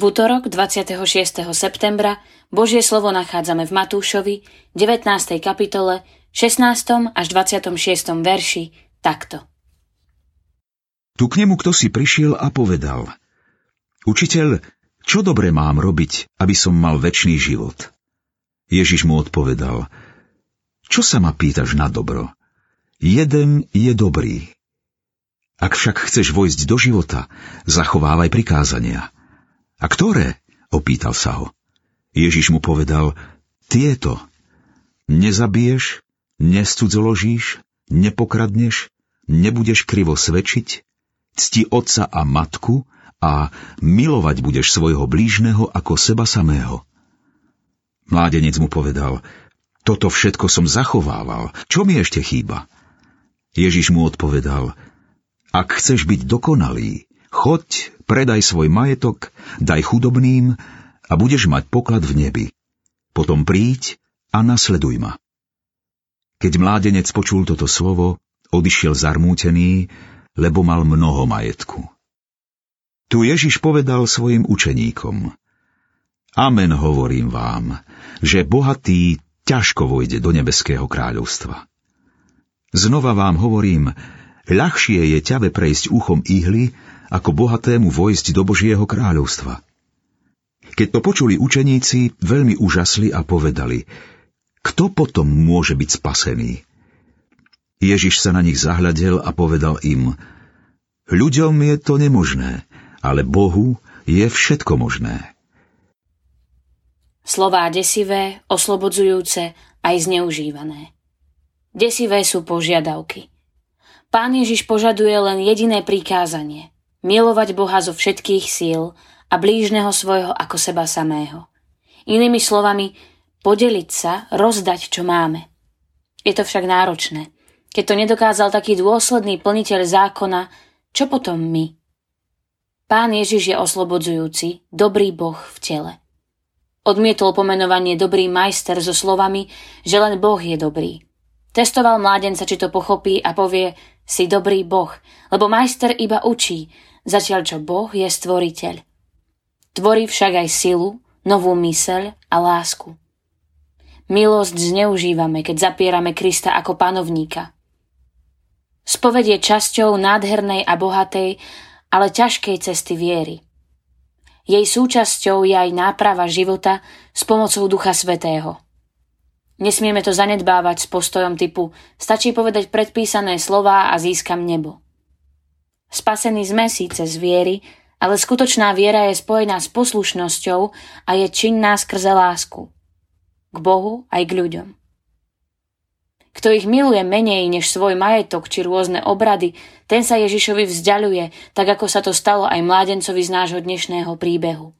útorok 26. septembra Božie slovo nachádzame v Matúšovi 19. kapitole 16. až 26. verši takto. Tu k nemu kto si prišiel a povedal Učiteľ, čo dobre mám robiť, aby som mal väčší život? Ježiš mu odpovedal Čo sa ma pýtaš na dobro? Jeden je dobrý. Ak však chceš vojsť do života, zachovávaj prikázania. A ktoré? Opýtal sa ho. Ježiš mu povedal, tieto. Nezabiješ, nescudzoložíš, nepokradneš, nebudeš krivo svedčiť, cti otca a matku a milovať budeš svojho blížneho ako seba samého. Mládenec mu povedal, toto všetko som zachovával, čo mi ešte chýba? Ježiš mu odpovedal, ak chceš byť dokonalý, choď, predaj svoj majetok, daj chudobným a budeš mať poklad v nebi. Potom príď a nasleduj ma. Keď mládenec počul toto slovo, odišiel zarmútený, lebo mal mnoho majetku. Tu Ježiš povedal svojim učeníkom, Amen hovorím vám, že bohatý ťažko vojde do nebeského kráľovstva. Znova vám hovorím, Ľahšie je ťave prejsť uchom ihly, ako bohatému vojsť do Božieho kráľovstva. Keď to počuli učeníci, veľmi úžasli a povedali, kto potom môže byť spasený? Ježiš sa na nich zahľadel a povedal im, ľuďom je to nemožné, ale Bohu je všetko možné. Slová desivé, oslobodzujúce aj zneužívané. Desivé sú požiadavky. Pán Ježiš požaduje len jediné prikázanie. Milovať Boha zo všetkých síl a blížneho svojho ako seba samého. Inými slovami, podeliť sa, rozdať, čo máme. Je to však náročné. Keď to nedokázal taký dôsledný plniteľ zákona, čo potom my? Pán Ježiš je oslobodzujúci, dobrý Boh v tele. Odmietol pomenovanie dobrý majster so slovami, že len Boh je dobrý. Testoval mládenca, či to pochopí a povie, si dobrý Boh, lebo majster iba učí, zatiaľ čo Boh je stvoriteľ. Tvorí však aj silu, novú myseľ a lásku. Milosť zneužívame, keď zapierame Krista ako panovníka. Spoved je časťou nádhernej a bohatej, ale ťažkej cesty viery. Jej súčasťou je aj náprava života s pomocou Ducha Svetého. Nesmieme to zanedbávať s postojom typu stačí povedať predpísané slová a získam nebo. Spasení sme síce z viery, ale skutočná viera je spojená s poslušnosťou a je činná skrze lásku. K Bohu aj k ľuďom. Kto ich miluje menej než svoj majetok či rôzne obrady, ten sa Ježišovi vzdialuje, tak ako sa to stalo aj mládencovi z nášho dnešného príbehu.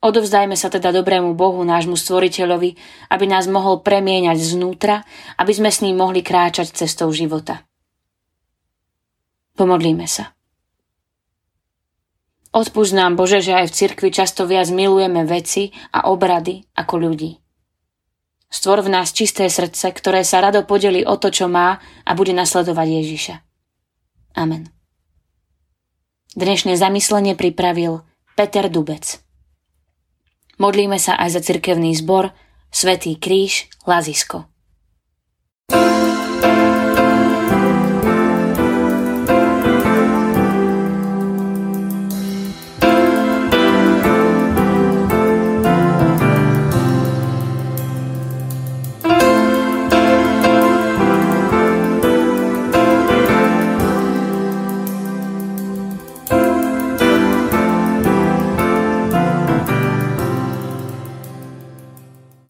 Odovzdajme sa teda dobrému Bohu, nášmu stvoriteľovi, aby nás mohol premieňať znútra, aby sme s ním mohli kráčať cestou života. Pomodlíme sa. Odpúšť nám, Bože, že aj v cirkvi často viac milujeme veci a obrady ako ľudí. Stvor v nás čisté srdce, ktoré sa rado podeli o to, čo má a bude nasledovať Ježiša. Amen. Dnešné zamyslenie pripravil Peter Dubec. Modlíme sa aj za cirkevný zbor Svetý kríž Lazisko.